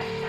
Yeah.